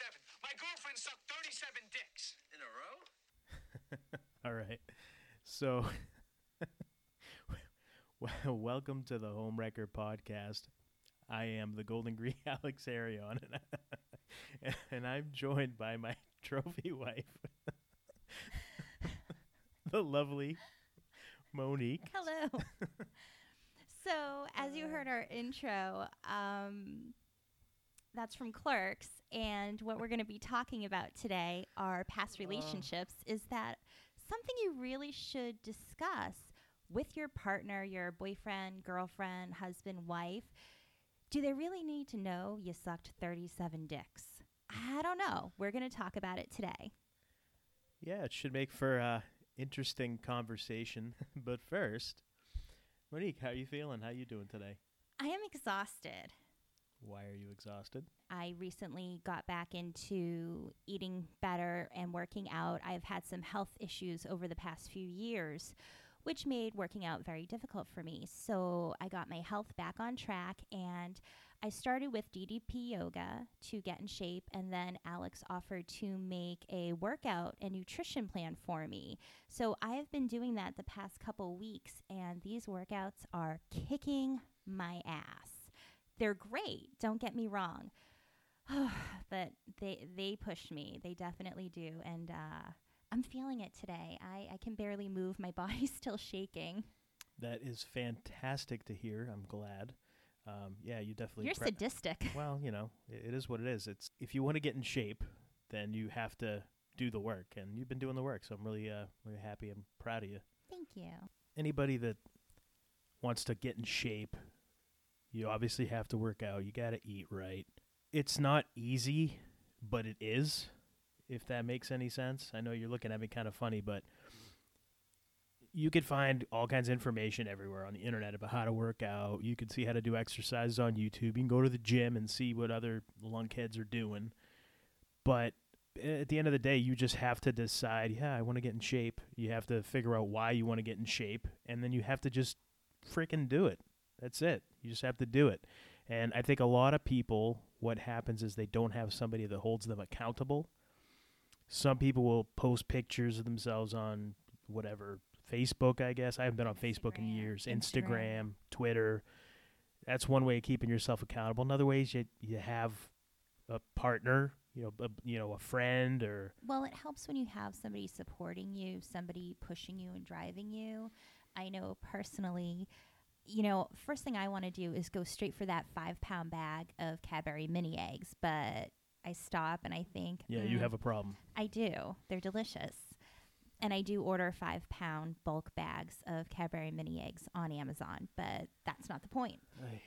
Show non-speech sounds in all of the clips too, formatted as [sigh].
37. My girlfriend sucked 37 dicks. In a row? [laughs] All right. So, well, [laughs] welcome to the Homewrecker Podcast. I am the Golden Greek [laughs] Alex Arion, and, and I'm joined by my trophy wife, the lovely Monique. Hello. so, as you heard our intro, um, that's from Clerks, and what we're going to be talking about today are past relationships. Is that something you really should discuss with your partner, your boyfriend, girlfriend, husband, wife? Do they really need to know you sucked 37 dicks? I don't know. We're going to talk about it today. Yeah, it should make for uh, interesting conversation. [laughs] but first, Monique, how are you feeling? How are you doing today? I am exhausted. Why are you exhausted? I recently got back into eating better and working out. I've had some health issues over the past few years, which made working out very difficult for me. So I got my health back on track and I started with DDP yoga to get in shape. And then Alex offered to make a workout and nutrition plan for me. So I have been doing that the past couple weeks, and these workouts are kicking my ass they're great. Don't get me wrong. [sighs] but they they push me. They definitely do, and uh, I'm feeling it today. I, I can barely move. My [laughs] body's still shaking. That is fantastic to hear. I'm glad. Um, yeah, you definitely. You're pre- sadistic. [laughs] Well, you know, it, it is what it is. It's if you want to get in shape, then you have to do the work, and you've been doing the work. So I'm really, uh, really happy. I'm proud of you. Thank you. Anybody that wants to get in shape you obviously have to work out. You got to eat right. It's not easy, but it is, if that makes any sense. I know you're looking at me kind of funny, but you could find all kinds of information everywhere on the internet about how to work out. You can see how to do exercises on YouTube. You can go to the gym and see what other lunkheads are doing. But at the end of the day, you just have to decide, yeah, I want to get in shape. You have to figure out why you want to get in shape, and then you have to just freaking do it. That's it. You just have to do it. And I think a lot of people, what happens is they don't have somebody that holds them accountable. Some people will post pictures of themselves on whatever Facebook, I guess. I haven't been on Facebook in years. Instagram, Instagram, Twitter. That's one way of keeping yourself accountable. Another way is you you have a partner, you know, a, you know, a friend or. Well, it helps when you have somebody supporting you, somebody pushing you and driving you. I know personally, you know, first thing I want to do is go straight for that five pound bag of Cadbury mini eggs, but I stop and I think, yeah, mm, you have a problem. I do. They're delicious. And I do order five pound bulk bags of Cadbury mini eggs on Amazon, but that's not the point. Aye.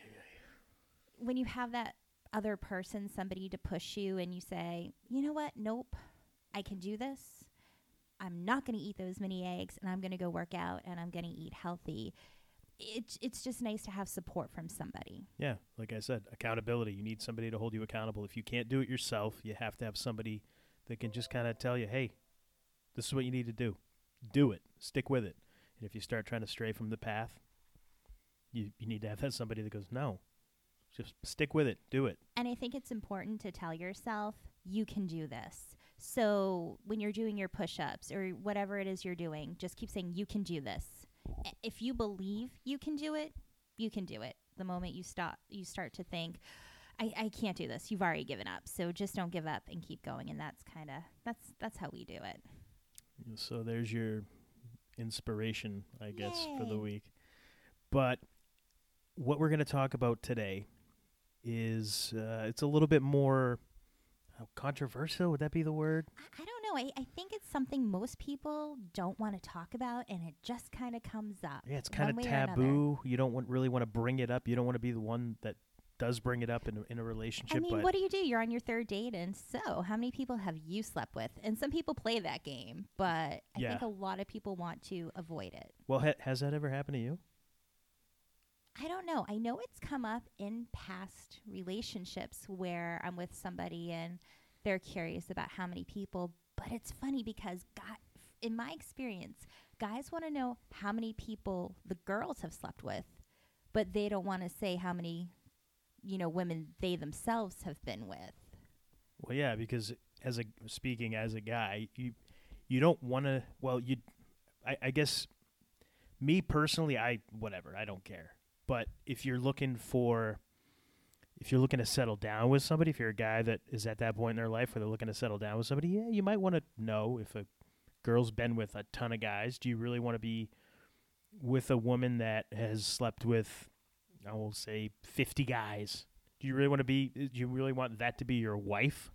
When you have that other person, somebody to push you, and you say, you know what? Nope, I can do this. I'm not going to eat those mini eggs, and I'm going to go work out, and I'm going to eat healthy it's it's just nice to have support from somebody. Yeah, like I said, accountability. You need somebody to hold you accountable. If you can't do it yourself, you have to have somebody that can just kind of tell you, "Hey, this is what you need to do. Do it. Stick with it." And if you start trying to stray from the path, you you need to have that [laughs] somebody that goes, "No, just stick with it. Do it." And I think it's important to tell yourself, "You can do this." So when you're doing your push-ups or whatever it is you're doing, just keep saying, "You can do this." If you believe you can do it, you can do it. The moment you stop, you start to think, I, I can't do this. You've already given up. So just don't give up and keep going. And that's kind of that's that's how we do it. So there's your inspiration, I guess, Yay. for the week. But what we're going to talk about today is uh, it's a little bit more uh, controversial. Would that be the word? I, I don't know. I, I think it's something most people don't want to talk about, and it just kind of comes up. Yeah, it's kind of taboo. You don't want, really want to bring it up. You don't want to be the one that does bring it up in a, in a relationship. I mean, what do you do? You're on your third date, and so how many people have you slept with? And some people play that game, but I yeah. think a lot of people want to avoid it. Well, ha- has that ever happened to you? I don't know. I know it's come up in past relationships where I'm with somebody and they're curious about how many people, but it's funny because God, in my experience, guys want to know how many people the girls have slept with, but they don't want to say how many, you know, women they themselves have been with. Well, yeah, because as a speaking as a guy, you you don't want to. Well, you, I, I guess, me personally, I whatever, I don't care. But if you're looking for, if you're looking to settle down with somebody, if you're a guy that is at that point in their life where they're looking to settle down with somebody, yeah, you might want to know if a girl's been with a ton of guys. Do you really want to be with a woman that has slept with, I will say, fifty guys? Do you really want to be? Do you really want that to be your wife?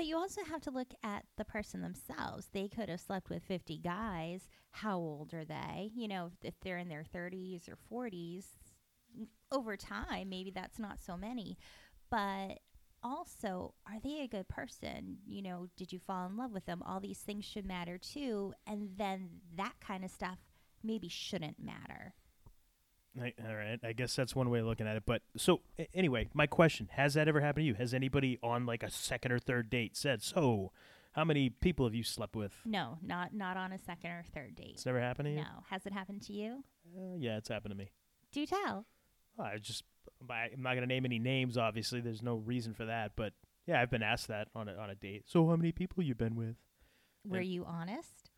But you also have to look at the person themselves. They could have slept with 50 guys. How old are they? You know, if, if they're in their 30s or 40s, over time, maybe that's not so many. But also, are they a good person? You know, did you fall in love with them? All these things should matter too. And then that kind of stuff maybe shouldn't matter. I, all right, I guess that's one way of looking at it. But so anyway, my question: Has that ever happened to you? Has anybody on like a second or third date said, "So, how many people have you slept with?" No, not not on a second or third date. It's never happened to you. No. Has it happened to you? Uh, yeah, it's happened to me. Do tell. Well, I just I'm not going to name any names. Obviously, there's no reason for that. But yeah, I've been asked that on a on a date. So, how many people you been with? Were And- you honest?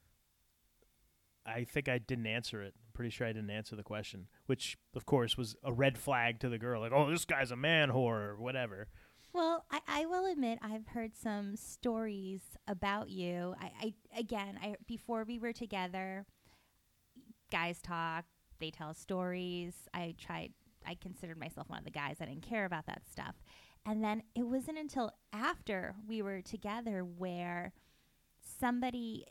I think I didn't answer it. Pretty sure I didn't answer the question, which of course was a red flag to the girl. Like, oh, this guy's a man whore or whatever. Well, I, I will admit I've heard some stories about you. I, I again, I before we were together, guys talk, they tell stories. I tried I considered myself one of the guys. I didn't care about that stuff. And then it wasn't until after we were together where somebody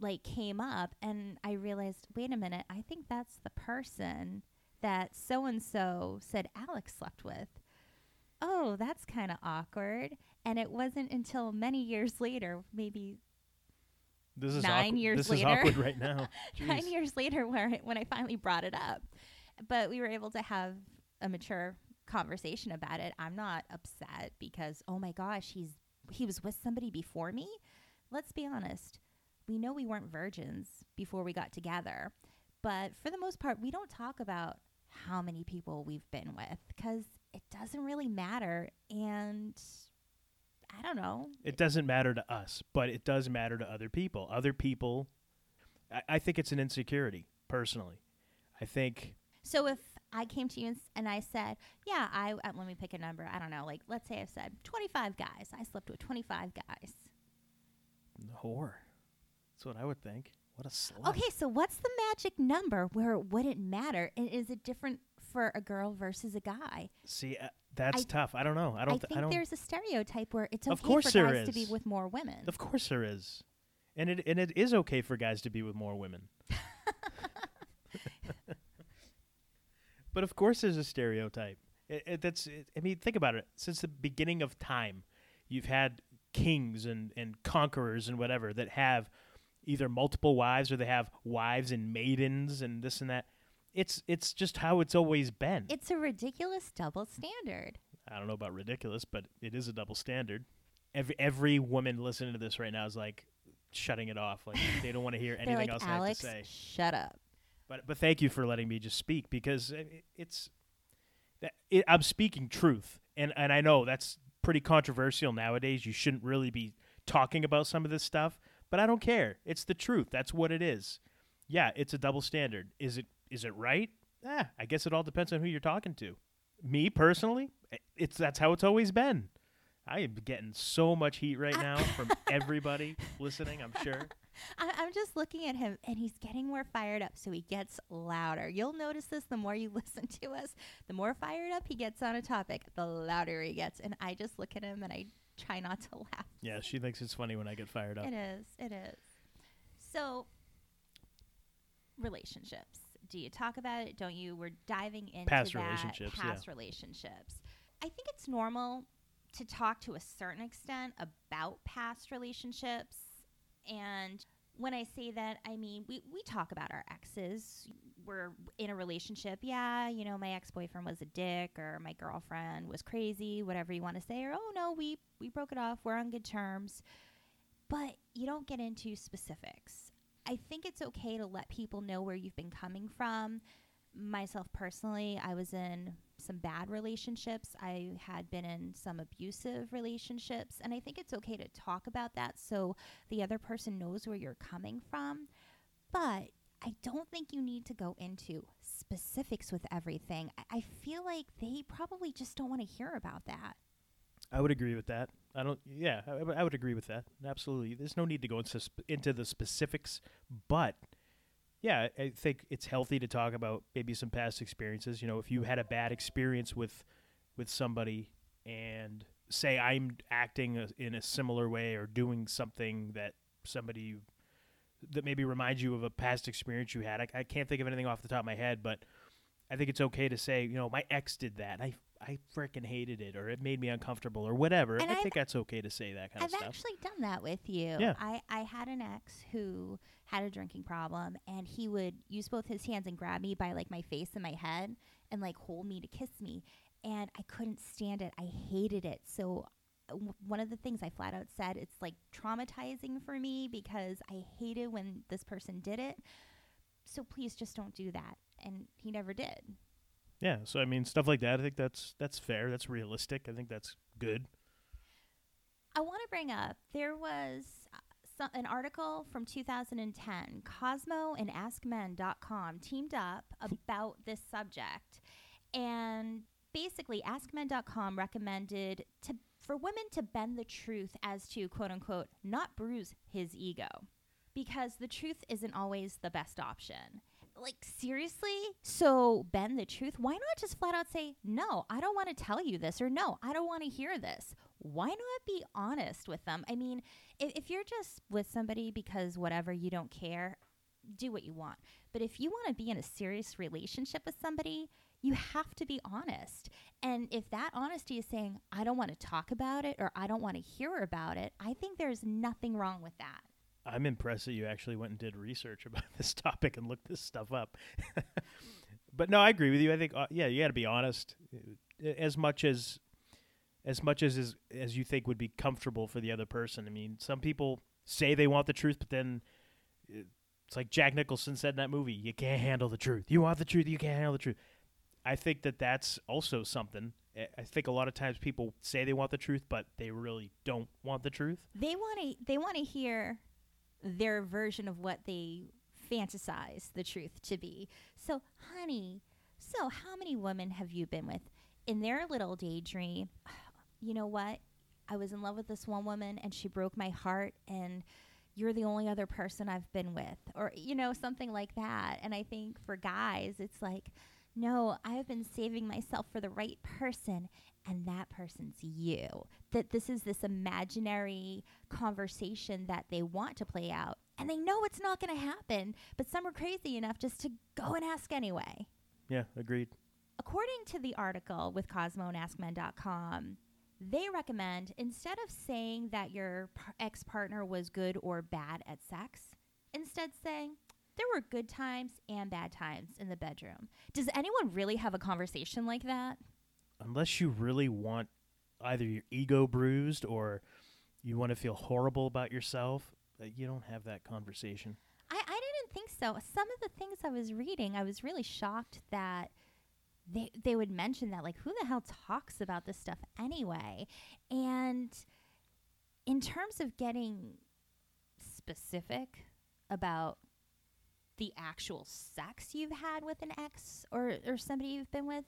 like came up and I realized, wait a minute, I think that's the person that so and so said Alex slept with oh, that's kind of awkward. And it wasn't until many years later, maybe This is Nine awkward. years this later. is awkward right now. [laughs] nine years later, where I- when I finally brought it up. But we were able to have a mature conversation about it. I'm not upset because oh my gosh, he's he was with somebody before me. Let's be honest. We know we weren't virgins before we got together, but for the most part, we don't talk about how many people we've been with because it doesn't really matter. And I don't know. It doesn't matter to us, but it does matter to other people. Other people, I, I think it's an insecurity, personally. I think, So if I came to you and, s- and I said, "Yeah, I uh, let me pick a number. I don't know. Like let's say I said 25 guys. I slept with 25 guys. whore. That's what I would think. What a slut. Okay, so what's the magic number where it wouldn't matter? And is it different for a girl versus a guy? See, uh, that's I- tough. I don't know. I don't. I th- think I don't. there's a stereotype where it's okay Of course for there guys to be with more women. Of course there is, and it and it is okay for guys to be with more women. [laughs] but of course, there's a stereotype. It, it, that's. It, I mean, think about it. Since the beginning of time, you've had kings and and conquerors and whatever that have either multiple wives or they have wives and maidens and this and that. It's it's just how it's always been. it's a ridiculous double standard. I don't know about ridiculous, but it is a double standard. Every every woman listening to this right now is like shutting it off. Like they don't want to hear [laughs] anything like, else Alex, I have to say. shut up. But but thank you for letting me just speak because it, it's that it, I'm speaking truth, and and I know that's pretty controversial nowadays. You shouldn't really be talking about some of this stuff, but I don't care. It's the truth. That's what it is. Yeah, it's a double standard. Is it is it right? Eh, I guess it all depends on who you're talking to. Me personally, it's that's how it's always been. I am getting so much heat right now from [laughs] everybody listening. I'm sure. [laughs] I'm just looking at him and he's getting more fired up, so he gets louder. You'll notice this the more you [laughs] listen to us. The more fired up he gets on a topic, the louder he gets. And I just look at him and I try not to laugh. Yeah, she thinks it's funny when I get fired up. It is. It is. So, relationships. Do you talk about it? Don't you? We're diving into Past that. relationships, yeah. Past relationships. I think it's normal to talk to a certain extent about past relationships. And when I say that, I mean we, we talk about our exes. We're in a relationship. Yeah, you know, my ex boyfriend was a dick, or my girlfriend was crazy, whatever you want to say. Or oh no, we we broke it off. We're on good terms but you don't get into specifics. I think it's okay to let people know where you've been coming from. myself personally, I was in some bad relationships. I had been in some abusive relationships. And I think it's okay to talk about that so the other person knows where you're coming from. But I don't think you need to go into specifics with everything. I, feel like they probably just don't want to hear about that. I would agree with that. I don't. Yeah, I, I would agree with that. Absolutely. There's no need to go into sp- into the specifics, but yeah, I think it's healthy to talk about maybe some past experiences. You know, if you had a bad experience with with somebody and say I'm acting a, in a similar way or doing something that somebody that maybe reminds you of a past experience you had. I, I can't think of anything off the top of my head, but I think it's okay to say, you know, my ex did that. I I freaking hated it, or it made me uncomfortable, or whatever. And I I've- think that's okay to say that kind I've of stuff. I've actually done that with you. Yeah. I, I had an ex who had a drinking problem and he would use both his hands and grab me by like my face and my head and like hold me to kiss me. And I couldn't stand it. I hated it. So w- one of the things I flat out said, it's like traumatizing for me because I hated when this person did it. So please just don't do that. And he never did. Yeah, so I mean, stuff like that. I think that's that's fair. That's realistic. I think that's good. I want to bring up there was uh, so- an article from 2010. Cosmo and AskMen.com teamed up [laughs] about this subject, and basically, AskMen.com recommended to for women to bend the truth as to quote unquote not bruise his ego, because the truth isn't always the best option. Like seriously? So bend the truth? Why not just flat out say, "No, I don't want to tell you this," or "No, I don't want to hear this." Why not be honest with them? I mean, if, if you're just with somebody because whatever you don't care, do what you want. But if you want to be in a serious relationship with somebody, you have to be honest. And if that honesty is saying, I don't want to talk about it or I don't want to hear about it, I think there's nothing wrong with that. I'm impressed that you actually went and did research about [laughs] this topic and looked this stuff up. [laughs] but no, I agree with you. I think uh, yeah, you got to be honest as much as as much as, as as you think would be comfortable for the other person. I mean, some people say they want the truth, but then uh, it's like Jack Nicholson said in that movie, you can't handle the truth. You want the truth, you can't handle the truth. I think that that's also something. I- I think a lot of times people say they want the truth, but they really don't want the truth. They want to they want to hear their version of what they fantasize the truth to be. So, honey, so how many women have you been with in their little daydream? [sighs] You know what? I was in love with this one woman and she broke my heart and you're the only other person I've been with or you know something like that. And I think for guys it's like no, I've been saving myself for the right person and that person's you. That this is this imaginary conversation that they want to play out and they know it's not going to happen, but some are crazy enough just to go and ask anyway. Yeah, agreed. According to the article with Cosmo and AskMen.com, they recommend instead of saying that your par- ex partner was good or bad at sex, instead saying there were good times and bad times in the bedroom. Does anyone really have a conversation like that? unless you really want either your ego bruised or you want to feel horrible about yourself, uh, you don't have that conversation. I, I didn't think so. Some of the things I was reading, I was really shocked that they they would mention that. Like, who the hell talks about this stuff anyway? And in terms of getting specific about the actual sex you've had with an ex or, or somebody you've been with,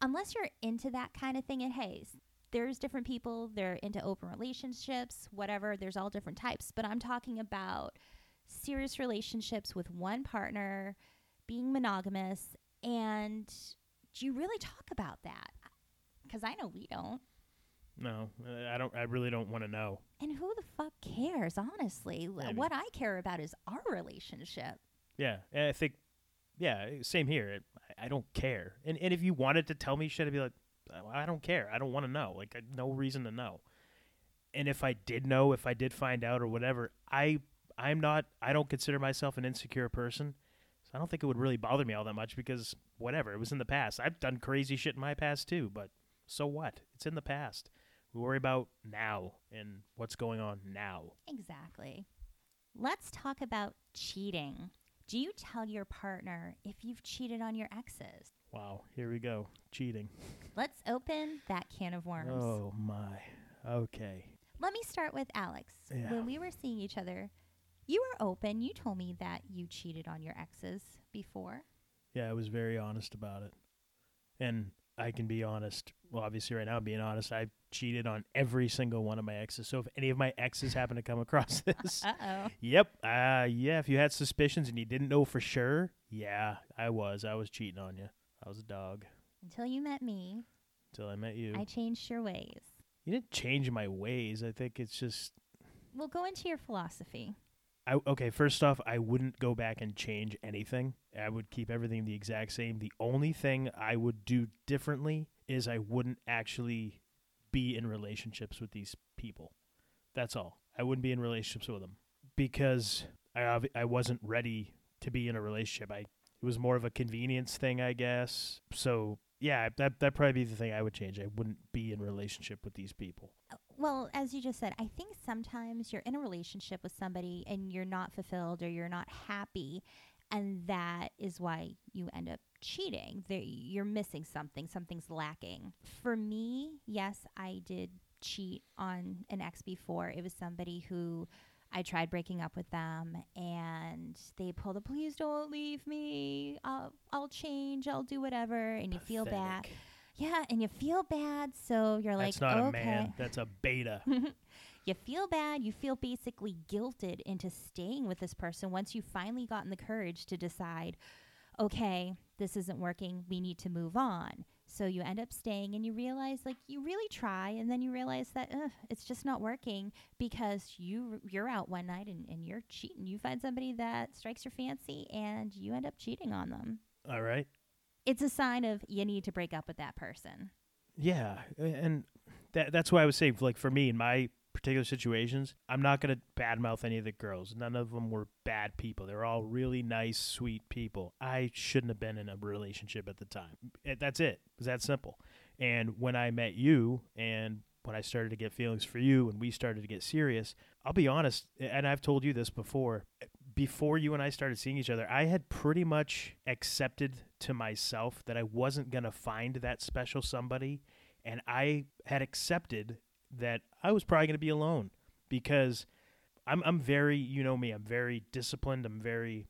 unless you're into that kind of thing, and hey, there's different people, they're into open relationships, whatever, there's all different types. But I'm talking about serious relationships with one partner, being monogamous, and do you really talk about that? Because I know we don't. No, I don't. I really don't want to know. And who the fuck cares, honestly? L- I mean- what I care about is our relationship. Yeah, and I think, yeah, same here. I- I don't care. And and if you wanted to tell me shit, I'd be like, "Uh, I don't care. I don't want to know. Like, no reason to know. And if I did know, if I did find out or whatever, I I'm not. I don't consider myself an insecure person. So I don't think it would really bother me all that much because whatever. It was in the past. I've done crazy shit in my past too. But so what? It's in the past. We worry about now and what's going on now. Exactly. Let's talk about cheating Do you tell your partner if you've cheated on your exes? Wow, here we go. Cheating. Let's open that can of worms. Oh my. Okay. Let me start with Alex. Yeah. When we were seeing each other, you were open. You told me that you cheated on your exes before. Yeah, I was very honest about it. And I can be honest. Well, obviously, right now, being honest, I cheated on every single one of my exes. So if any of my exes happen to come across [laughs] this, Uh oh. yep, uh, yeah, if you had suspicions and you didn't know for sure, yeah, I was. I was cheating on you. I was a dog Until you met me, until I met you. I changed your ways. you didn't change my ways. I think it's just We'll go into your philosophy. I, okay, first off, I wouldn't go back and change anything. I would keep everything the exact same. The only thing I would do differently is I wouldn't actually be in relationships with these people. That's all. I wouldn't be in relationships with them because I I wasn't ready to be in a relationship. I it was more of a convenience thing, I guess. So yeah, that that probably be the thing I would change. I wouldn't be in relationship with these people. Well, as you just said, I think sometimes you're in a relationship with somebody and you're not fulfilled or you're not happy, and that is why you end up cheating. There, you're missing something, something's lacking. For me, yes, I did cheat on an ex before. It was somebody who I tried breaking up with them and they pulled a please don't leave me. I'll I'll change. I'll do whatever and you feel bad. Yeah, and you feel bad, so you're like, That's not okay. a man. That's a beta. [laughs] you feel bad. You feel basically guilted into staying with this person once you've finally gotten the courage to decide, okay, this isn't working. We need to move on. So you end up staying and you realize like you really try and then you realize that it's just not working because you you're out one night and, and you're cheating. You find somebody that strikes your fancy and you end up cheating on them. All right. It's a sign of you need to break up with that person. Yeah, and that that's why I was saying, like for me in my particular situations, I'm not gonna badmouth any of the girls. None of them were bad people. They're all really nice, sweet people. I shouldn't have been in a relationship at the time. Eh, that's it. It's that simple. And when I met you, and when I started to get feelings for you, and we started to get serious, I'll be honest, and I've told you this before. Eh, before you and I started seeing each other, I had pretty much accepted to myself that I wasn't going to find that special somebody. And I had accepted that I was probably going to be alone because I'm, I'm very, you know me, I'm very disciplined. I'm very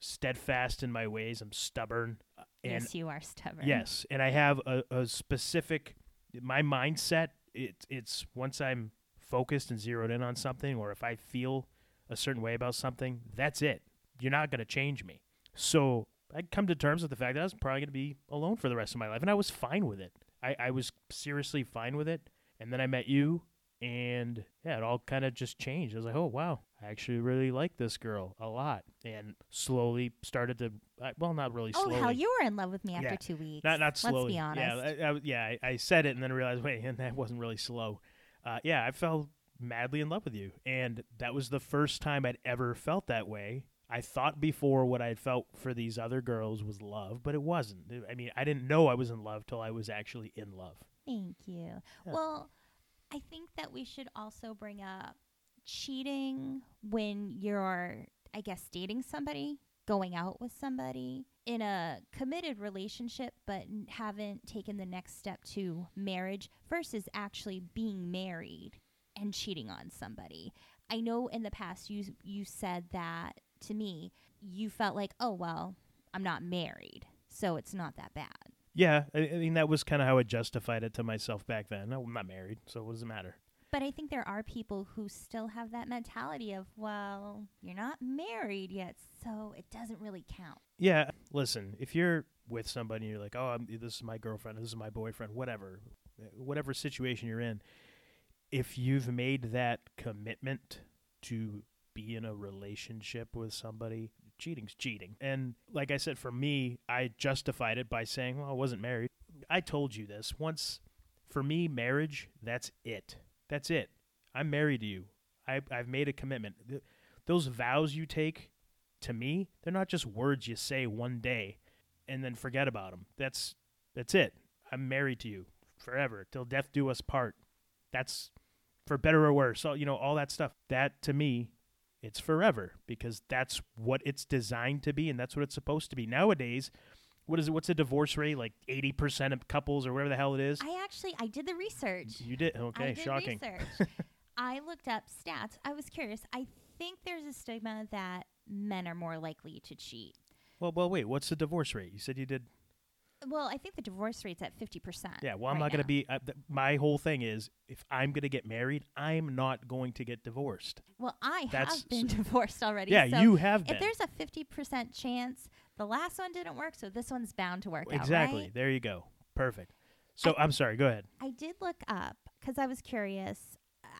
steadfast in my ways. I'm stubborn. uh, And yes, you are stubborn. Yes, and I have a, a specific my mindset. It it's once I'm focused and zeroed in on something, or if I feel a certain way about something, that's it. You're not going to change me. So I come to terms with the fact that I was probably going to be alone for the rest of my life, and I was fine with it. I, I was seriously fine with it. And then I met you, and yeah, it all kind of just changed. I was like, oh wow, I actually really like this girl a lot, and slowly started to. Well, not really slowly. Oh hell, you were in love with me after Yeah. two weeks. Not not slowly. Let's be honest. Yeah, I, I, yeah. I, I said it and then realized, wait, [laughs] and that wasn't really slow. Uh, yeah, I fell madly in love with you, and that was the first time I'd ever felt that way. I thought before what I had felt for these other girls was love, but it wasn't. I mean, I didn't know I was in love till I was actually in love. Thank you. Yeah. Well, I think that we should also bring up cheating when you're, I guess, dating somebody, going out with somebody in a committed relationship, but n- haven't taken the next step to marriage versus actually being married and cheating on somebody. I know in the past you you said that to me. You felt like, oh well, I'm not married, so it's not that bad. Yeah, I, I mean that was kind of how I justified it to myself back then. No, I'm not married, so what does it matter? But I think there are people who still have that mentality of, well, you're not married yet, so it doesn't really count. Yeah, listen, if you're with somebody and you're like, oh, I'm, this is my girlfriend, this is my boyfriend, whatever, uh, whatever situation you're in, if you've made that commitment to be in a relationship with somebody, cheating's cheating. And like I said, for me, I justified it by saying, well, I wasn't married. I told you this once. For me, marriage, that's it. That's it. I'm married to you. I, I've made a commitment. Th- those vows you take to me, they're not just words you say one day and then forget about them. That's that's it. I'm married to you forever till death do us part. That's for better or worse. So you know all that stuff. That to me it's forever because that's what it's designed to be and that's what it's supposed to be. Nowadays, what is it? What's the divorce rate? Like 80% of couples or whatever the hell it is? I actually I did the research. you did? Okay, I did shocking. research. [laughs] I looked up stats. I was curious. I think there's a stigma that men are more likely to cheat. Well, well, wait. What's the divorce rate? You said you did. Well, I think the divorce rate's at 50%. Yeah. Well, I'm right not going to be. Uh, th- my whole thing is, if I'm going to get married, I'm not going to get divorced. Well, I That's have been divorced already. Yeah, so you have been. If there's a 50% chance, the last one didn't work, so this one's bound to work exactly. out, right? There you go. Perfect. So I'm sorry. Go ahead. I did look up because I was curious.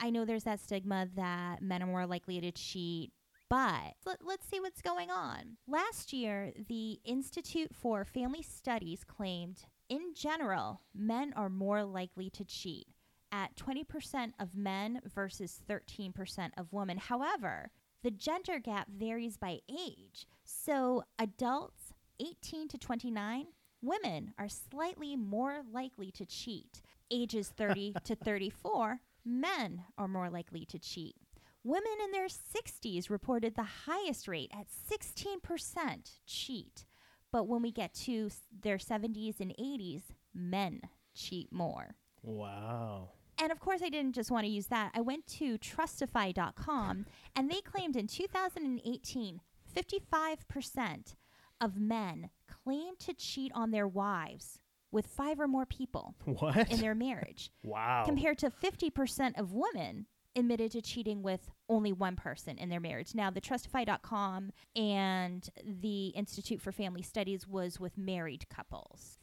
I know there's that stigma that men are more likely to cheat, but let, let's see what's going on. Last year, the Institute for Family Studies claimed, in general, men are more likely to cheat at 20% of men versus 13% of women. However, the gender gap varies by age. So, adults 18 to 29, women are slightly more likely to cheat. Ages 30 [laughs] to 34, men are more likely to cheat. Women in their 60s reported the highest rate at 16% cheat. But when we get to s- their 70s and 80s, men cheat more. Wow. And of course, I didn't just want to use that. I went to Trustify.com and they claimed in 2018, 55% of men claimed to cheat on their wives with five or more people [laughs] What? in their marriage, wow. compared to 50% of women admitted to cheating with only one person in their marriage. Now, the Trustify.com and the Institute for Family Studies was with married couples.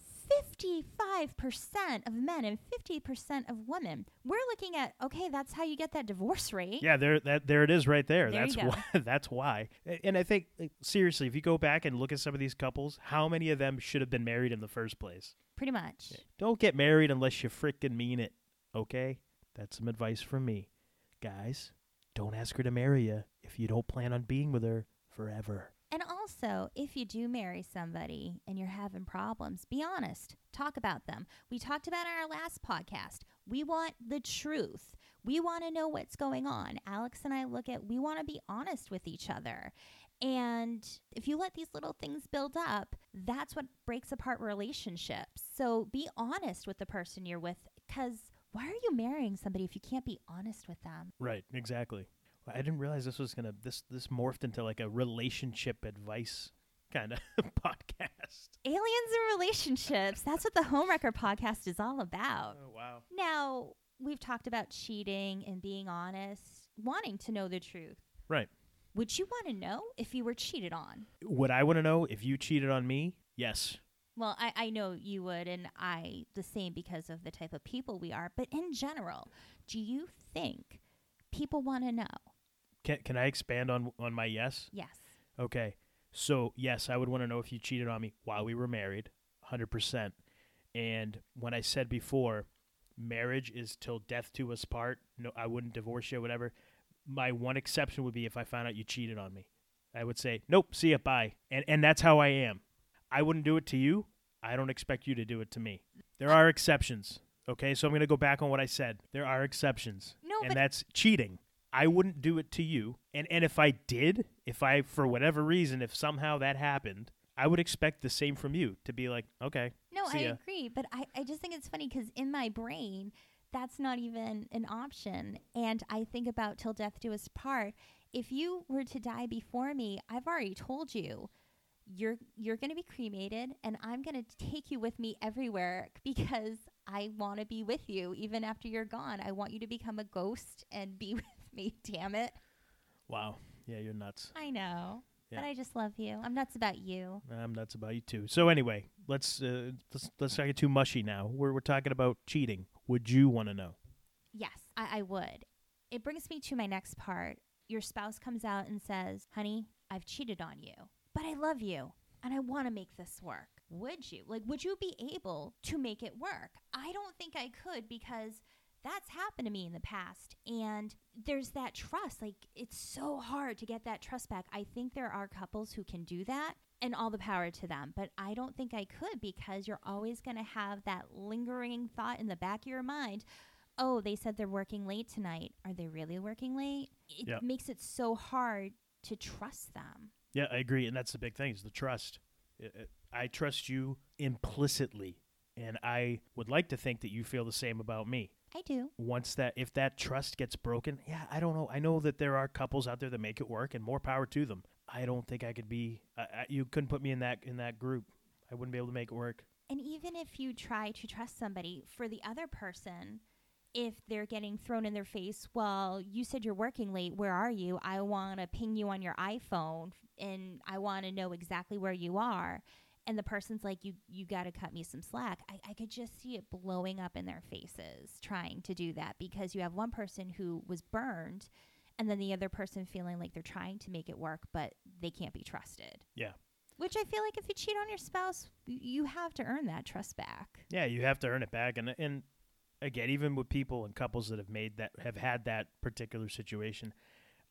55% of men and 50% of women. We're looking at, okay, that's how you get that divorce rate. Yeah, there that there it is right there. There [laughs] that's why that's why. And I think like, seriously, if you go back and look at some of these couples, how many of them should have been married in the first place? Pretty much. Don't get married unless you freaking mean it. Okay? That's some advice from me. Guys, don't ask her to marry you if you don't plan on being with her forever. And also, if you do marry somebody and you're having problems, be honest. Talk about them. We talked about in our last podcast. We want the truth. We want to know what's going on. Alex and I look at, we want to be honest with each other. And if you let these little things build up, that's what breaks apart relationships. So be honest with the person you're with because why are you marrying somebody if you can't be honest with them? Right, exactly. I didn't realize this was gonna this this morphed into like a relationship advice kind of [laughs] podcast. Aliens and relationships. That's what the Homewrecker podcast is all about. Oh wow. Now, we've talked about cheating and being honest, wanting to know the truth. Right. Would you want to know if you were cheated on? Would I want to know if you cheated on me? Yes. Well, I, I know you would, and I the same because of the type of people we are. But in general, do you think people want to know? Can can I expand on on my yes? Yes. Okay. So, yes, I would want to know if you cheated on me while we were married, 100%. And when I said before, marriage is till death to us part, no I wouldn't divorce you whatever. My one exception would be if I found out you cheated on me. I would say, "Nope, see ya, bye." And and that's how I am. I wouldn't do it to you. I don't expect you to do it to me. There are exceptions. Okay? So I'm going to go back on what I said. There are exceptions. No, and that's cheating. I wouldn't do it to you. And and if I did, if I for whatever reason, if somehow that happened, I would expect the same from you to be like, okay, No, I ya. agree, but I, I just think it's funny because in my brain, that's not even an option. And I think about till death do us part. If you were to die before me, I've already told you, you're you're going to be cremated, and I'm going to take you with me everywhere [laughs] because I want to be with you even after you're gone. I want you to become a ghost and be [laughs] with me. Damn it! Wow, yeah, you're nuts. I know, Yeah. but I just love you. I'm nuts about you. I'm nuts about you too. So anyway, let's uh, let's let's not get too mushy now. We're we're talking about cheating. Would you want to know? Yes, I, I would. It brings me to my next part. Your spouse comes out and says, Honey, I've cheated on you, but I love you and I want to make this work. Would you? Like, would you be able to make it work? I don't think I could because that's happened to me in the past. And there's that trust. Like, it's so hard to get that trust back. I think there are couples who can do that and all the power to them. But I don't think I could because you're always going to have that lingering thought in the back of your mind oh, they said they're working late tonight. Are they really working late? It Yeah. makes it so hard to trust them. Yeah, I agree, and that's the big thing is the trust. I- trust you implicitly, and I would like to think that you feel the same about me. I do. Once that, if that trust gets broken, yeah, I don't know. I know that there are couples out there that make it work, and more power to them. I don't think I could be. I, I, you couldn't put me in that in that group. I wouldn't be able to make it work. And even if you try to trust somebody, for the other person, if they're getting thrown in their face, well, you said you're working late. Where are you? I want to ping you on your iPhone and I want to know exactly where you are. And the person's like, you, you got to cut me some slack. I, I could just see it blowing up in their faces trying to do that because you have one person who was burned and then the other person feeling like they're trying to make it work, but they can't be trusted. Yeah. Which I feel like if you cheat on your spouse, you have to earn that trust back. Yeah, you have to earn it back, and and again, even with people and couples that have made that have had that particular situation,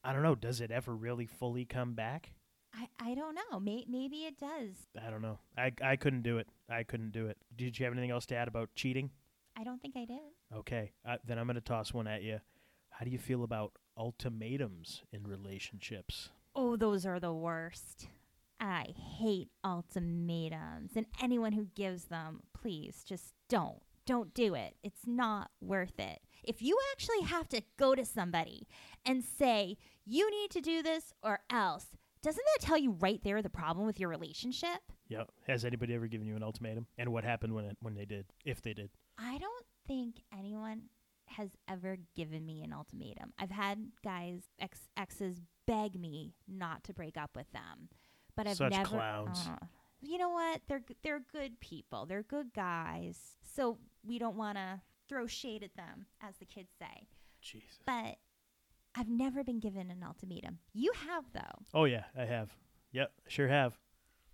I don't know. Does it ever really fully come back? I, I don't know. May, maybe it does. I don't know. I I couldn't do it. I couldn't do it. Did you have anything else to add about cheating? I don't think I did. Okay, uh, then I'm going to toss one at you. How do you feel about ultimatums in relationships? Oh, those are the worst. I hate ultimatums. And anyone who gives them, please just don't. Don't do it. It's not worth it. If you actually have to go to somebody and say, you need to do this or else, doesn't that tell you right there the problem with your relationship? Yeah. Has anybody ever given you an ultimatum? And what happened when it, when they did? If they did? I don't think anyone has ever given me an ultimatum. I've had guys ex exes beg me not to break up with them, but I've Such never. clowns. Uh, you know what? They're they're good people. They're good guys. So we don't want to throw shade at them, as the kids say. Jesus. But I've never been given an ultimatum. You have though. Oh yeah, I have. Yep, sure have.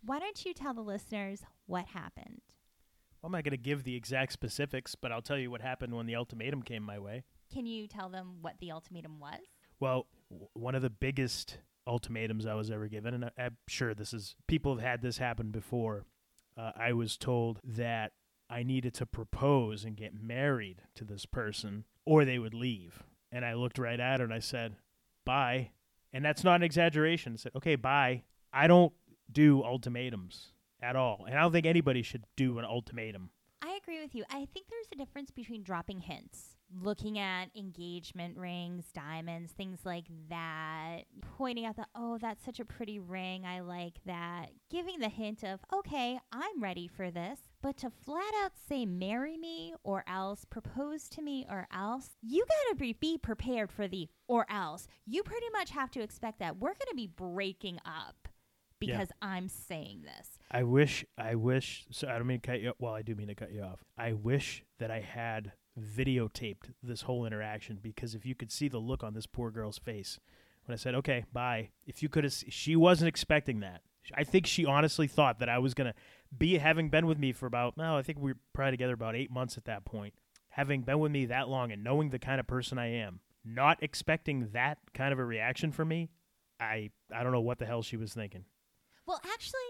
Why don't you tell the listeners what happened? I'm not going to give the exact specifics, but I'll tell you what happened when the ultimatum came my way. Can you tell them what the ultimatum was? Well, w- one of the biggest ultimatums I was ever given, and I, I'm sure this is people have had this happen before. Uh, I was told that I needed to propose and get married to this person, or they would leave. And I looked right at her and I said, "Bye." And that's not an exaggeration. I said, "Okay, bye." I don't do ultimatums at all, and I don't think anybody should do an ultimatum. I agree with you. I think there's a difference between dropping hints, looking at engagement rings, diamonds, things like that, pointing out that, oh, that's such a pretty ring. I like that. Giving the hint of, okay, I'm ready for this. But to flat out say, marry me or else, propose to me or else, you got to be, be prepared for the or else. You pretty much have to expect that we're going to be breaking up Yeah. because I'm saying this. I wish, I wish. So I don't mean to cut you. Well, I do mean to cut you off. I wish that I had videotaped this whole interaction because if you could see the look on this poor girl's face when I said, "Okay, bye," if you could have, she wasn't expecting that. I think she honestly thought that I was gonna be having been with me for about. No, I think we were probably together about eight months at that point. Having been with me that long and knowing the kind of person I am, not expecting that kind of a reaction from me, I I don't know what the hell she was thinking. Well, actually,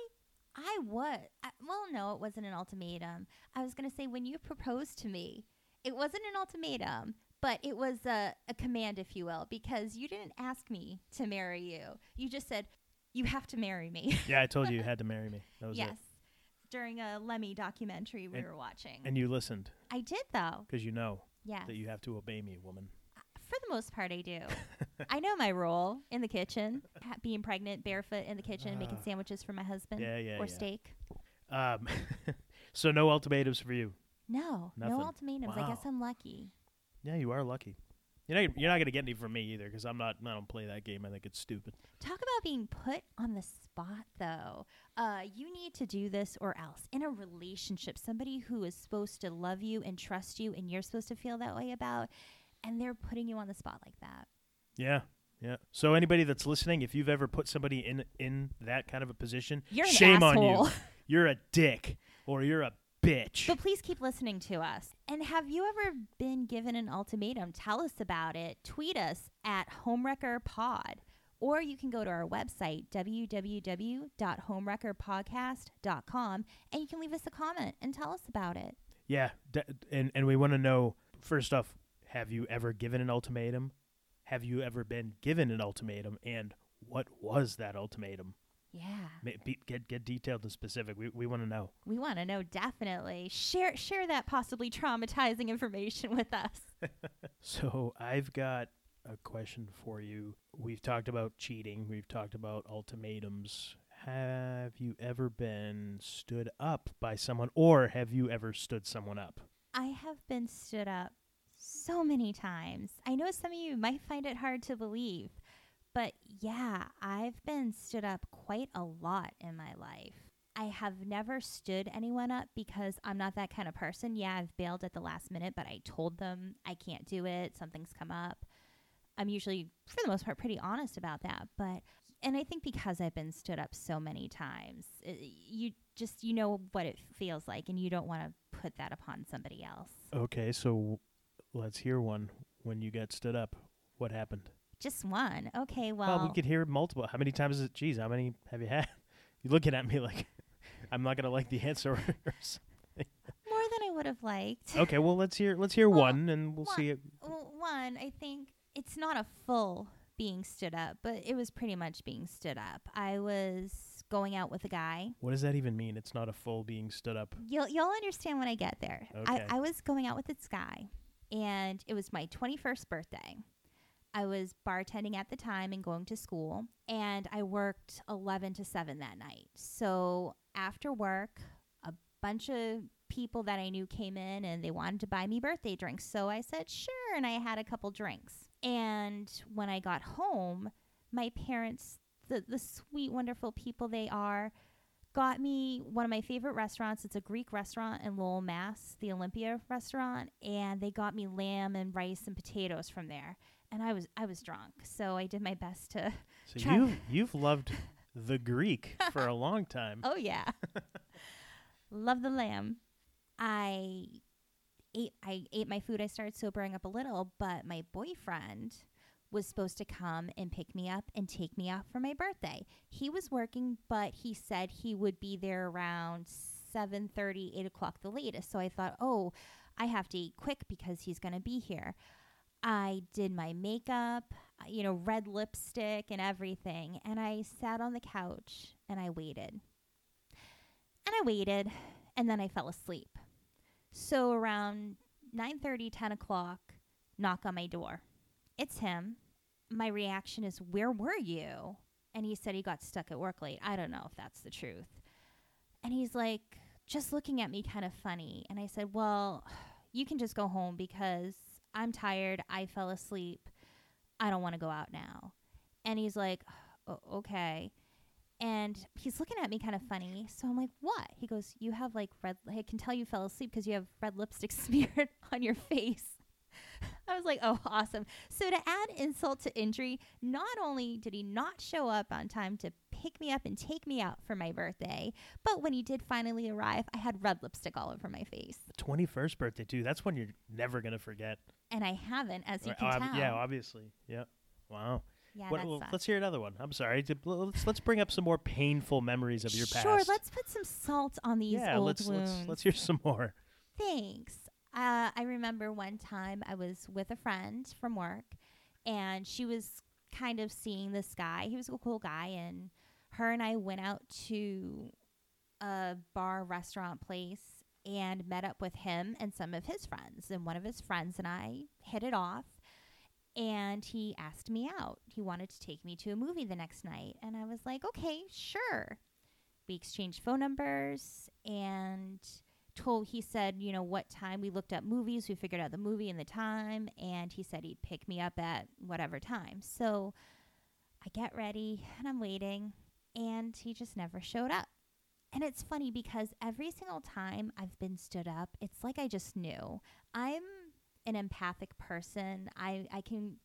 I was. I, well, no, it wasn't an ultimatum. I was going to say when you proposed to me, it wasn't an ultimatum, but it was a, a command, if you will, because you didn't ask me to marry you. You just said, you have to marry me. Yeah, I told you you [laughs] had to marry me. That was yes. it. During a Lemmy documentary we And- were watching. And you listened I did, though. because you know Yes. that you have to obey me, woman. For the most part, I do. [laughs] I know my role in the kitchen, ha- being pregnant, barefoot in the kitchen, making Ah. sandwiches for my husband Yeah, yeah, or yeah. steak. Um, [laughs] so no ultimatums for you. No, Nothing. no ultimatums. I guess I'm lucky. Yeah, you are lucky. You're not, you're not gonna get any from me either because I'm not. I don't play that game. I think it's stupid. Talk about being put on the spot, though. Uh, you need to do this or else. In a relationship, somebody who is supposed to love you and trust you, and you're supposed to feel that way about, and they're putting you on the spot like that. Yeah, yeah. So anybody that's listening, if you've ever put somebody in in that kind of a position, You're shame on you. [laughs] You're a dick or you're a bitch. But please keep listening to us. And have you ever been given an ultimatum? Tell us about it. Tweet us at HomewreckerPod. Or you can go to our website, www.homewreckerpodcast.com, and you can leave us a comment and tell us about it. Yeah, d- and and we want to know first off, Have you ever given an ultimatum? Have you ever been given an ultimatum? And what was that ultimatum? Yeah. Ma- be- Get get detailed and specific. We we want to know. We want to know definitely. Share share that possibly traumatizing information [laughs] with us. [laughs] So I've got a question for you. We've talked about cheating. We've talked about ultimatums. Have you ever been stood up by someone, or have you ever stood someone up? I have been stood up so many times. I know some of you might find it hard to believe, but yeah, I've been stood up quite a lot in my life. I have never stood anyone up because I'm not that kind of person. Yeah, I've bailed at the last minute, but I told them I can't do it. Something's come up. I'm usually, for the most part, pretty honest about that. But, and I think because I've been stood up so many times, it, you just, you know what it feels like, and you don't want to put that upon somebody else. Okay, so let's hear one. When you got stood up, what happened? Just one. Okay, well, Well, we could hear multiple. How many times is it? Geez, how many have you had? [laughs] You're looking at me like [laughs] I'm not gonna like the answer. [laughs] or more than I would have liked. okay, well let's hear let's hear Well, one, and we'll one- see. It. Well, one, I think it's not a full being stood up, but it was pretty much being stood up. I was going out with a guy. What does that even mean? It's not a full being stood up. You'll you'll understand when I get there. Okay. I, I was going out with this guy, and it was my 21st birthday. I was bartending at the time and going to school, and I worked 11 to 7 that night. So after work, a bunch of people that I knew came in and they wanted to buy me birthday drinks. So I said, sure. And I had a couple drinks. And when I got home, my parents, the, the sweet, wonderful people they are, got me one of my favorite restaurants. It's a Greek restaurant in Lowell, Mass, the Olympia restaurant, and they got me lamb and rice and potatoes from there. And I was I was drunk, so I did my best to. So you [laughs] you've loved the Greek for a long time. [laughs] Oh yeah, [laughs] love the lamb. I ate I ate my food. I started sobering up a little, but my boyfriend was supposed to come and pick me up and take me out for my birthday. He was working, but he said he would be there around 7.30, 8 o'clock the latest. So I thought, oh, I have to eat quick because he's going to be here. I did my makeup, uh, you know, red lipstick and everything. And I sat on the couch and I waited. And I waited and then I fell asleep. So around 9:30, 10 o'clock, knock on my door. It's him. My reaction is, "Where were you?" And he said he got stuck at work late. I don't know if that's the truth. And he's like, just looking at me kind of funny. And I said, "Well, [sighs] you can just go home because I'm tired. I fell asleep. I don't want to go out now." And he's like, "O- "Okay." And he's looking at me kind of funny. So I'm like, what? He goes, You have like red, I can tell you fell asleep because you have red lipstick [laughs] smeared on your face. [laughs] I was like, Oh, awesome. So to add insult to injury, not only did he not show up on time to pick me up and take me out for my birthday, but when he did finally arrive, I had red lipstick all over my face. Twenty first birthday too. That's one you're never gonna forget. And I haven't, as you can ob- tell. yeah, obviously. Yeah. Wow. Yeah, What- that well, sucks. let's hear another one. I'm sorry. Let's let's bring up some more painful memories of your past. Sure, let's put some salt on these yeah, old let's wounds. let's let's hear some more. Thanks. Uh, I remember one time I was with a friend from work, and she was kind of seeing this guy. He was a cool guy, and her and I went out to a bar restaurant place and met up with him and some of his friends. And one of his friends and I hit it off. And he asked me out. He wanted to take me to a movie the next night. And I was like, okay, sure. We exchanged phone numbers and told he said you know what time we looked up movies we figured out the movie and the time and he said he'd pick me up at whatever time so i get ready and i'm waiting and he just never showed up and it's funny because every single time i've been stood up it's like i just knew i'm an empathic person i i can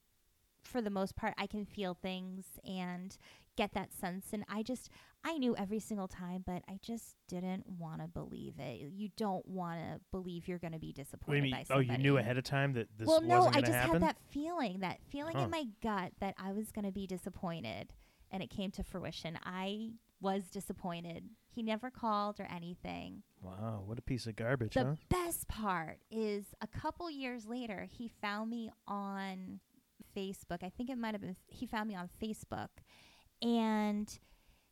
for the most part i can feel things and get that sense and i just I knew every single time, but I just didn't want to believe it. You don't want to believe you're going to be disappointed by something? Oh, you knew ahead of time that this well, no, I just happen. had that feeling, that feeling Huh. in my gut that I was going to be disappointed, and it came to fruition. I was disappointed. He never called or anything. Wow, what a piece of garbage, The huh? best part is a couple years later, he found me on Facebook. I think it might have been, he found me on Facebook. And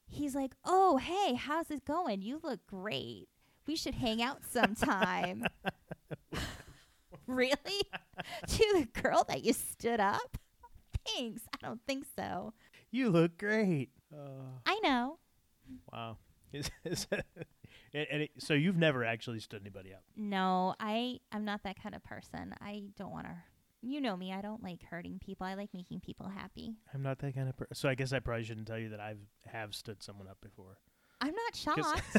he's like, Oh, hey, how's it going? You look great. We should hang out [laughs] sometime. [laughs] really? [laughs] to the girl that you stood up? Thanks. I don't think so. You look great. Uh, I know. Wow. [laughs] Is, is and, and it, so you've never actually stood anybody up. No, I I'm not that kind of person. I don't want to. You know me. I don't like hurting people. I like making people happy. I'm not that kind of person. So I guess I probably shouldn't tell you that I've have stood someone up before. I'm not shocked.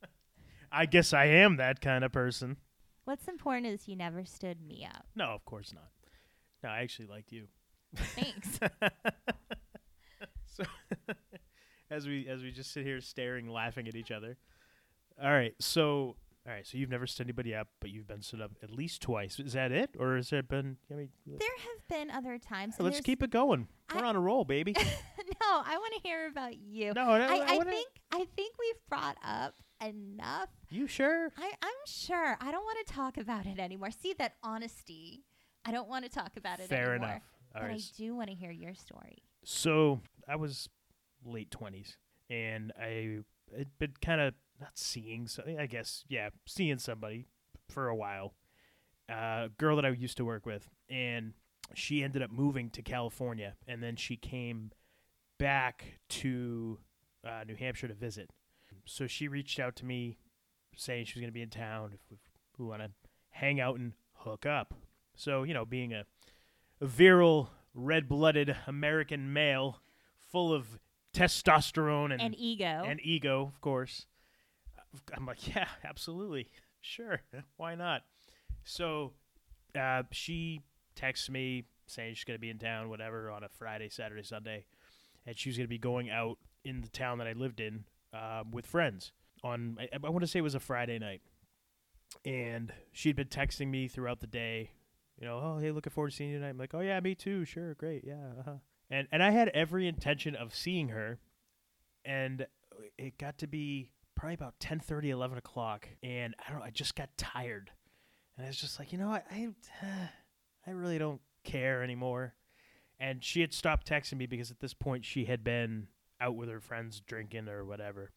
[laughs] I guess I am that kind of person. What's important is you never stood me up. No, of course not. No, I actually liked you. Thanks. [laughs] so as we as we just sit here staring, laughing at each other. All right, so all right, so you've never stood anybody up, but you've been stood up at least twice. Is that it, or has there been? I mean, there have been other times. let's keep it going. We're I- on a roll, baby. [laughs] no, I want to hear about you. no, no, I, I wanna- think I think we've brought up enough. you sure. I, I'm sure. I don't want to talk about it anymore. See that honesty. I don't want to talk about it Fair anymore. Fair enough. All but right. I do want to hear your story. So I was late twenties, and I had been kind of not seeing. I guess yeah, seeing somebody for a while. A girl that I used to work with, and she ended up moving to California, and then she came back to uh, New Hampshire to visit. So she reached out to me, saying she was going to be in town if we, we want to hang out and hook up. So you know, being a a virile, red blooded American male full of testosterone and, And ego. and ego, of course. I'm like, [laughs] yeah, absolutely. Sure. [laughs] Why not? So uh, she texts me saying she's going to be in town, whatever, on a Friday, Saturday, Sunday. And she was going to be going out in the town that I lived in um, with friends on, I, I want to say it was a Friday night. And she'd been texting me throughout the day, you know, oh, hey, looking forward to seeing you tonight. I'm like, oh, yeah, me too. Sure. Great. Yeah. Uh-huh. And, and I had every intention of seeing her. And it got to be probably about 10 11 o'clock. And I don't know, I just got tired. And I was just like, you know, I, I, [sighs] I really don't care anymore. And she had stopped texting me because at this point she had been out with her friends drinking or whatever.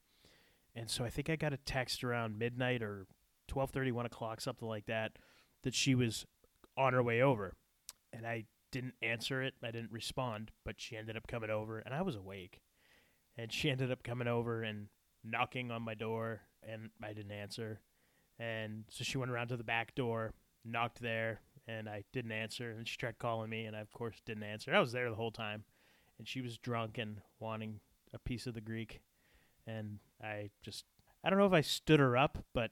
And so I think I got a text around midnight or 12:30, 1 o'clock, something like that, that she was on her way over. And I didn't answer it. I didn't respond, but she ended up coming over, and I was awake. And she ended up coming over and knocking on my door, and I didn't answer. And so she went around to the back door, knocked there, and I didn't answer. And she tried calling me, and I, of course, didn't answer. I was there the whole time. And she was drunk and wanting a piece of the Greek. And I just, I don't know if I stood her up, but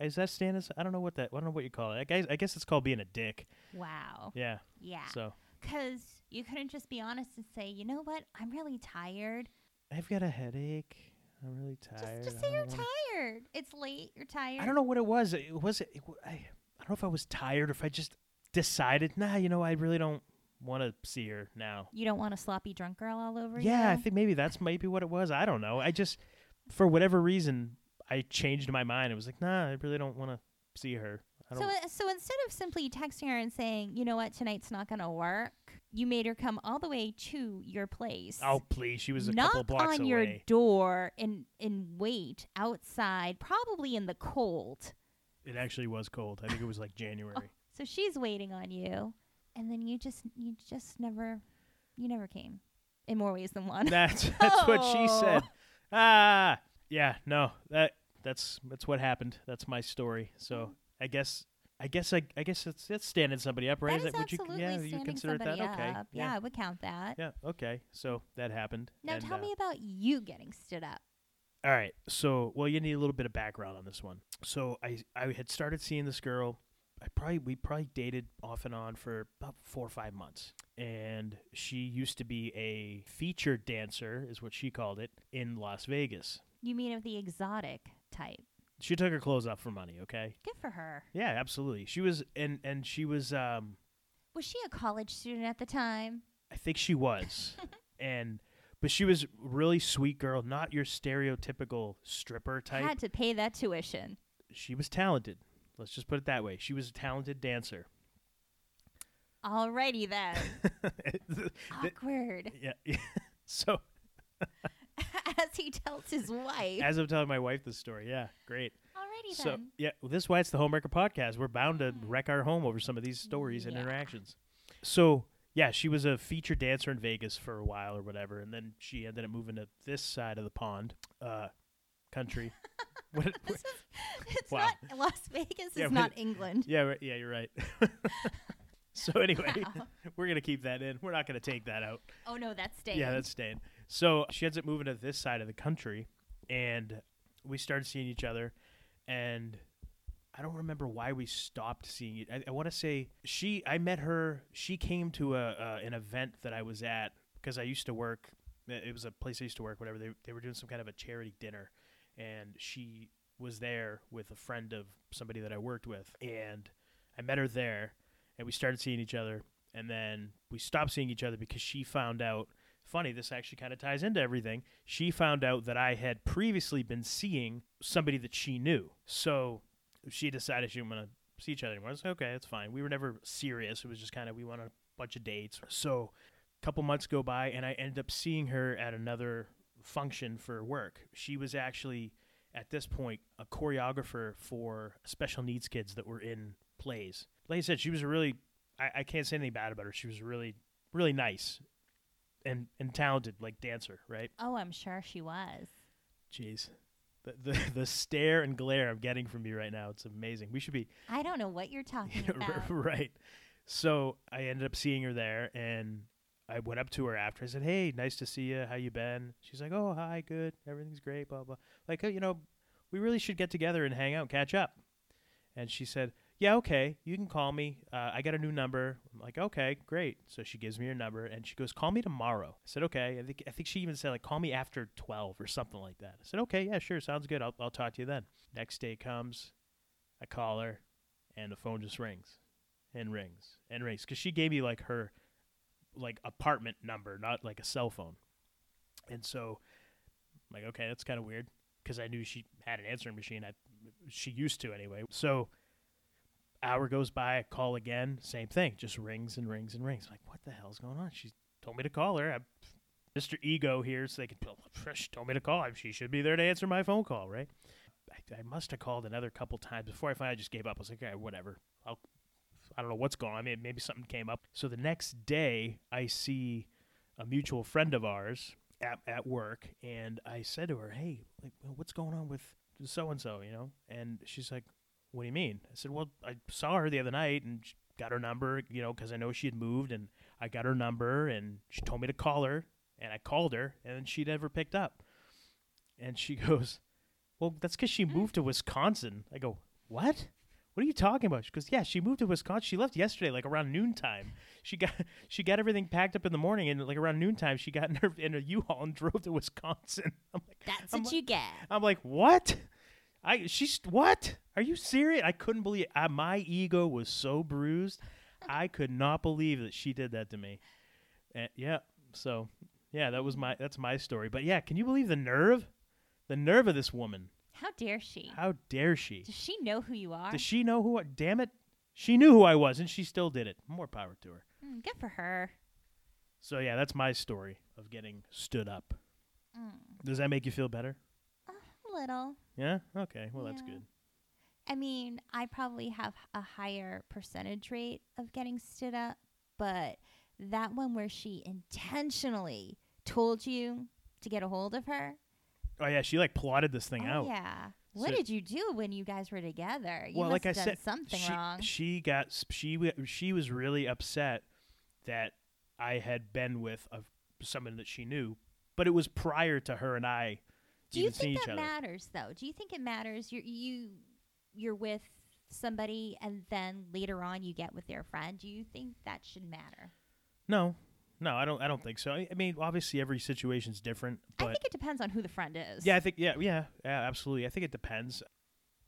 is that stand as? I don't know what that, I don't know what you call it. I guess, I guess it's called being a dick. wow. Yeah. Yeah. So Because you couldn't just be honest and say, you know what? I'm really tired. I've got a headache. I'm really tired. just I say you're tired. It's late. You're tired. I don't know what it was. It was it. I, I don't know if I was tired or if I just decided, nah, you know, I really don't want to see her now. You don't want a sloppy drunk girl all over you? Yeah, I think maybe that's maybe what it was. I don't know. I just, for whatever reason, I changed my mind. It was like, nah, I really don't want to see her. So, uh, so instead of simply texting her and saying, you know what, tonight's not going to work, you made her come all the way to your place. oh, please. She was a knock couple blocks on away. your door and and wait outside, probably in the cold. It actually was cold. I think it was like January. [laughs] So she's waiting on you, and then you just you just never you never came, in more ways than one. That's [laughs] that's what she said. Oh. Ah, yeah, no, that that's that's what happened. That's my story. So I guess I guess I I guess it's it's standing somebody up, right? That is would you absolutely yeah you standing consider it somebody that okay? up. Yeah, I would count that. yeah, okay. So that happened. Now and, tell uh, me about you getting stood up. All right. So, well, you need a little bit of background on this one. So, I I had started seeing this girl. I probably we probably dated off and on for about four or five months, and she used to be a featured dancer, is what she called it, in Las Vegas. You mean of the exotic type? She took her clothes off for money. Okay. Good for her. Yeah, absolutely. She was, and and she was. Um, Was she a college student at the time? I think she was, [laughs] and But she was really sweet girl, not your stereotypical stripper type. Had to pay that tuition. She was talented. Let's just put it that way. She was a talented dancer. Alrighty then. [laughs] Awkward. yeah, yeah. [laughs] So he [laughs] tells his wife. as I'm telling my wife this story, yeah, great. Alrighty So then. yeah, well, this is why it's the Homewrecker podcast. We're bound to wreck our home over some of these stories and Yeah. interactions. So yeah, she was a featured dancer in Vegas for a while or whatever, and then she ended up moving to this side of the pond, uh, country. what, [laughs] [laughs] what- This is, it's Wow. not Las Vegas. Yeah, is but- not England. yeah, right, yeah, you're right. so anyway, Wow. we're gonna keep that in. We're not gonna take that out. Oh no, that's staying. Yeah, that's staying. So she ends up moving to this side of the country, and we started seeing each other, and I don't remember why we stopped seeing it. I, I want to say she, I met her. She came to a uh, an event that I was at because I used to work. It was a place I used to work. Whatever they they were doing some kind of a charity dinner, and she was there with a friend of somebody that I worked with, and I met her there, and we started seeing each other, and then we stopped seeing each other because she found out funny, this actually kind of ties into everything. She found out that I had previously been seeing somebody that she knew. So she decided she didn't want to see each other anymore. I was like, okay, it's fine. We were never serious. It was just kind of, we went on a bunch of dates. So a couple months go by, and I ended up seeing her at another function for work. She was actually, at this point, a choreographer for special needs kids that were in plays. Like I said, she was a really, I, I can't say anything bad about her. She was really, really nice and and talented like dancer, right? Oh, I'm sure she was. Jeez. The, the [laughs] the stare and glare I'm getting from you right now, it's amazing. We should be I don't know what you're talking [laughs] about. right. So I ended up seeing her there and I went up to her after. I said, "Hey, nice to see you. How you been?" She's like, "Oh, hi, good. Everything's great." Blah blah. Like, "Oh, you know, we really should get together and hang out, catch up. And she said, "Yeah, okay. You can call me. Uh, I got a new number." I'm like, "Okay, great." So she gives me her number and she goes, "Call me tomorrow." I said, "Okay." I think I think she even said like, "Call me after 12 or something like that." I said, "Okay, yeah, sure. Sounds good. I'll I'll talk to you then." Next day comes, I call her, and the phone just rings, and rings and rings because she gave me like her like apartment number, not like a cell phone. And so, I'm like, okay, that's kind of weird because I knew she had an answering machine. I she used to anyway. So hour goes by, I call again, same thing, just rings and rings and rings. I'm like, what the hell's going on? She told me to call her. I, Mr. Ego here, so they could. She told me to call. She should be there to answer my phone call, right? I, I must have called another couple times before I finally just gave up. I was like, okay, whatever. I'll. I don't know what's going on. Maybe, maybe something came up. So the next day, I see a mutual friend of ours at, at work, and I said to her, "Hey, like, what's going on with so and so?" You know, and she's like, "What do you mean?" I said, "Well, I saw her the other night and got her number, you know, because I know she had moved, and I got her number, and she told me to call her, and I called her, and she never picked up." And she [laughs] goes, "Well, that's because she moved to Wisconsin." I go, "What?" What are you talking about? She goes, "Yeah, she moved to Wisconsin. She left yesterday, like around noontime. She got [laughs] she got everything packed up in the morning, and like around noontime, she got in her in a U-Haul and drove to Wisconsin." [laughs] I'm like, That's I'm what like- you get. I'm like, "What? I she's what? Are you serious? I couldn't believe I, my ego was so bruised. I could not believe that she did that to me." And, yeah, so yeah, that was my that's my story. But yeah, can you believe the nerve? The nerve of this woman. How dare she? How dare she? Does she know who you are? Does she know who? I, damn it, she knew who I was, and she still did it. More power to her. Mm, good for her. So yeah, that's my story of getting stood up. Mm, Does that make you feel better? Little. Yeah. Okay. Well, that's good. I mean, I probably have a higher percentage rate of getting stood up, but that one where she intentionally told you to get a hold of her. Oh yeah, she like plotted this thing oh, out. yeah. What So- did you do when you guys were together? You well, like I said, something she, wrong. she got she w- she was really upset that I had been with a, someone that she knew, but it was prior to her and I do you think that matters though? Do you think it matters? You're you you're with somebody and then later on you get with their friend. Do you think that should matter? No, no, I don't. I don't think so. I, I mean, obviously every situation's different, I think it depends on who the friend is. yeah, I think yeah, yeah, yeah, absolutely. I think it depends,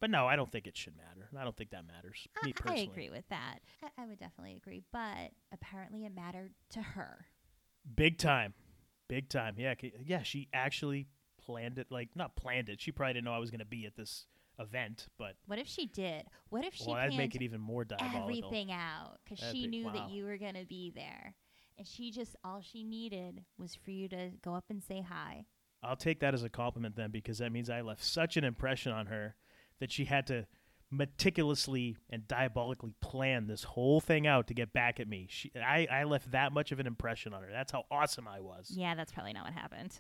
but no, I don't think it should matter. I don't think that matters. I, me I agree with that. I, I would definitely agree, but apparently it mattered to her. Big time, Big time. Yeah. Yeah. She actually planned it. Like, not planned it. She probably didn't know I was going to be at this event, but What if she did? What if she well, that'd make it even more diabolical. everything out because she be- knew wow. that you were going to be there. And she just, all she needed was for you to go up and say hi. I'll take that as a compliment then because that means I left such an impression on her that she had to meticulously and diabolically plan this whole thing out to get back at me. She, I, I left that much of an impression on her. That's how awesome I was. Yeah, that's probably not what happened.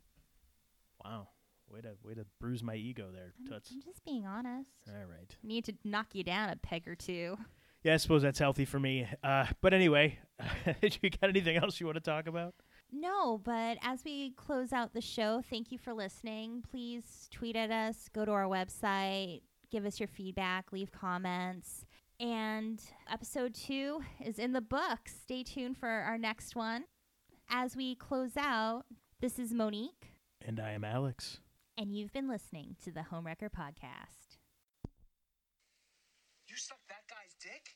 Wow. Way to way to bruise my ego there, I'm, Toots. I'm just being honest. All right. Need to knock you down a peg or two. Yeah, I suppose that's healthy for me. Uh, but anyway, [laughs] did you got anything else you want to talk about? No, but as we close out the show, thank you for listening. Please tweet at us, go to our website, give us your feedback, leave comments. And episode two is in the books. Stay tuned for our next one. As we close out, this is Monique, And I am Alex. And you've been listening to the Homewrecker Podcast. You sucked that guy's dick?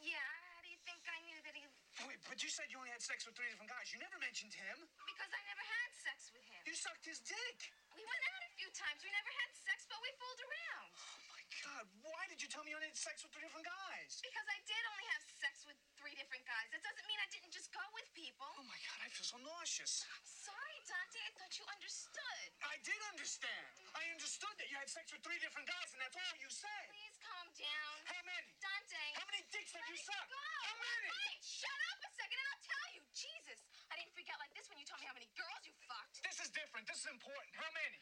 Yeah, how do you think I knew that he. Wait, but you said you only had sex with three different guys. You never mentioned him. Because I never had sex with him. You sucked his dick. We went out a few times. We never had sex, but we fooled around. Oh my god, why did you tell me you only had sex with three different guys? Because I did only have sex with three different guys. That doesn't mean I didn't just go with people. Oh my god, I feel so nauseous. I'm sorry, Dante. I thought you understood. I did understand. I understood that you had sex with three different guys, and that's all you said. Please calm down. How many? Dante. How many dicks have you sucked? Go. How many? Wait, shut up a second and I'll tell you. Jesus. I didn't freak out like this when you told me how many girls you fucked. This is different. This is important. How many?